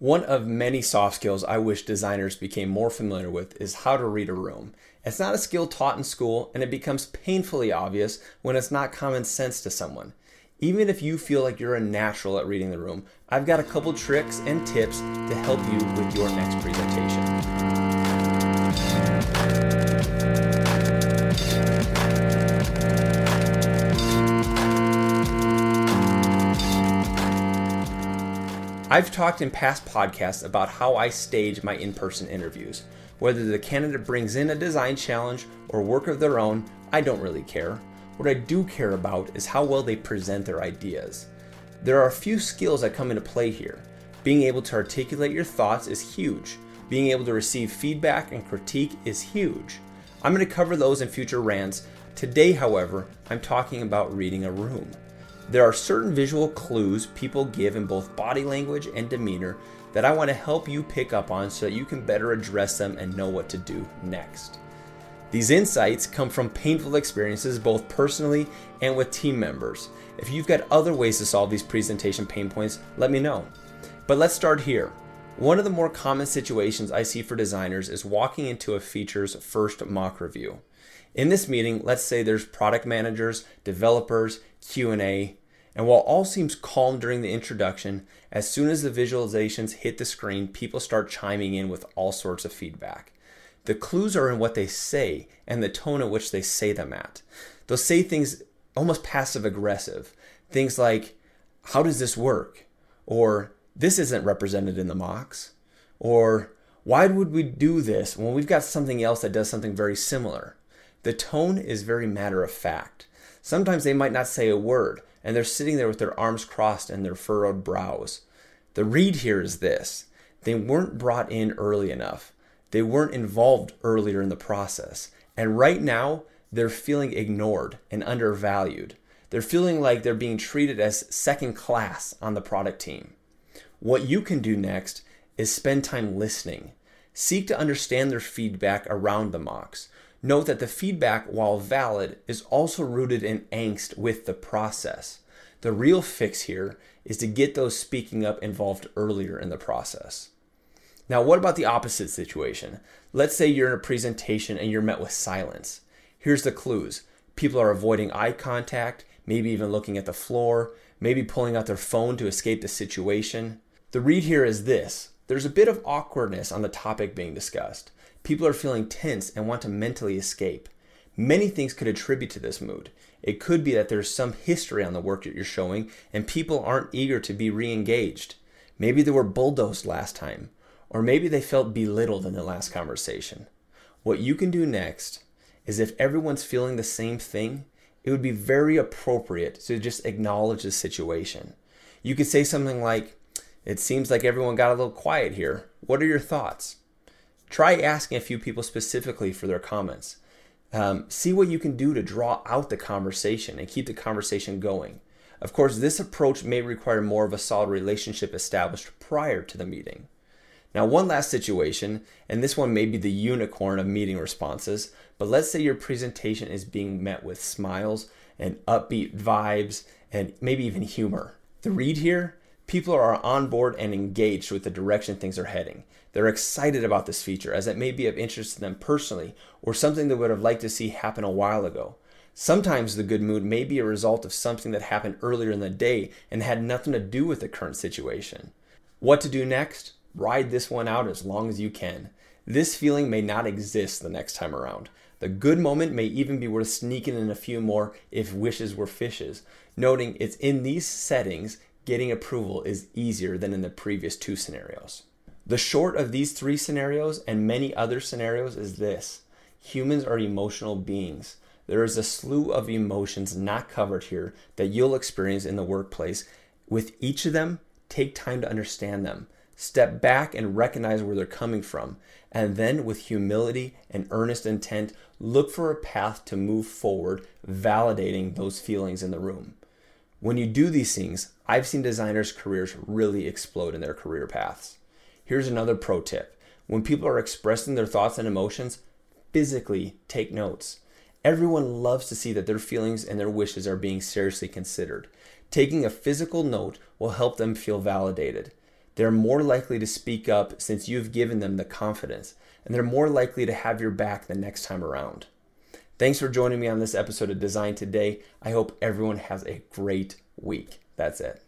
One of many soft skills I wish designers became more familiar with is how to read a room. It's not a skill taught in school, and it becomes painfully obvious when it's not common sense to someone. Even if you feel like you're a natural at reading the room, I've got a couple tricks and tips to help you with your next presentation. I've talked in past podcasts about how I stage my in person interviews. Whether the candidate brings in a design challenge or work of their own, I don't really care. What I do care about is how well they present their ideas. There are a few skills that come into play here. Being able to articulate your thoughts is huge. Being able to receive feedback and critique is huge. I'm going to cover those in future rants. Today, however, I'm talking about reading a room. There are certain visual clues people give in both body language and demeanor that I want to help you pick up on so that you can better address them and know what to do next. These insights come from painful experiences both personally and with team members. If you've got other ways to solve these presentation pain points, let me know. But let's start here. One of the more common situations I see for designers is walking into a feature's first mock review. In this meeting, let's say there's product managers, developers, Q&A, and while all seems calm during the introduction, as soon as the visualizations hit the screen, people start chiming in with all sorts of feedback. The clues are in what they say and the tone at which they say them at. They'll say things almost passive aggressive. Things like, How does this work? Or, This isn't represented in the mocks. Or, Why would we do this when we've got something else that does something very similar? The tone is very matter of fact. Sometimes they might not say a word, and they're sitting there with their arms crossed and their furrowed brows. The read here is this they weren't brought in early enough, they weren't involved earlier in the process. And right now, they're feeling ignored and undervalued. They're feeling like they're being treated as second class on the product team. What you can do next is spend time listening. Seek to understand their feedback around the mocks. Note that the feedback, while valid, is also rooted in angst with the process. The real fix here is to get those speaking up involved earlier in the process. Now, what about the opposite situation? Let's say you're in a presentation and you're met with silence. Here's the clues people are avoiding eye contact, maybe even looking at the floor, maybe pulling out their phone to escape the situation. The read here is this there's a bit of awkwardness on the topic being discussed. People are feeling tense and want to mentally escape. Many things could attribute to this mood. It could be that there's some history on the work that you're showing and people aren't eager to be re engaged. Maybe they were bulldozed last time, or maybe they felt belittled in the last conversation. What you can do next is if everyone's feeling the same thing, it would be very appropriate to just acknowledge the situation. You could say something like, It seems like everyone got a little quiet here. What are your thoughts? Try asking a few people specifically for their comments. Um, see what you can do to draw out the conversation and keep the conversation going. Of course, this approach may require more of a solid relationship established prior to the meeting. Now, one last situation, and this one may be the unicorn of meeting responses, but let's say your presentation is being met with smiles and upbeat vibes and maybe even humor. The read here people are on board and engaged with the direction things are heading. They're excited about this feature as it may be of interest to them personally or something they would have liked to see happen a while ago. Sometimes the good mood may be a result of something that happened earlier in the day and had nothing to do with the current situation. What to do next? Ride this one out as long as you can. This feeling may not exist the next time around. The good moment may even be worth sneaking in a few more if wishes were fishes, noting it's in these settings getting approval is easier than in the previous two scenarios. The short of these three scenarios and many other scenarios is this humans are emotional beings. There is a slew of emotions not covered here that you'll experience in the workplace. With each of them, take time to understand them. Step back and recognize where they're coming from. And then, with humility and earnest intent, look for a path to move forward, validating those feelings in the room. When you do these things, I've seen designers' careers really explode in their career paths. Here's another pro tip when people are expressing their thoughts and emotions, physically take notes. Everyone loves to see that their feelings and their wishes are being seriously considered. Taking a physical note will help them feel validated. They're more likely to speak up since you've given them the confidence, and they're more likely to have your back the next time around. Thanks for joining me on this episode of Design Today. I hope everyone has a great week. That's it.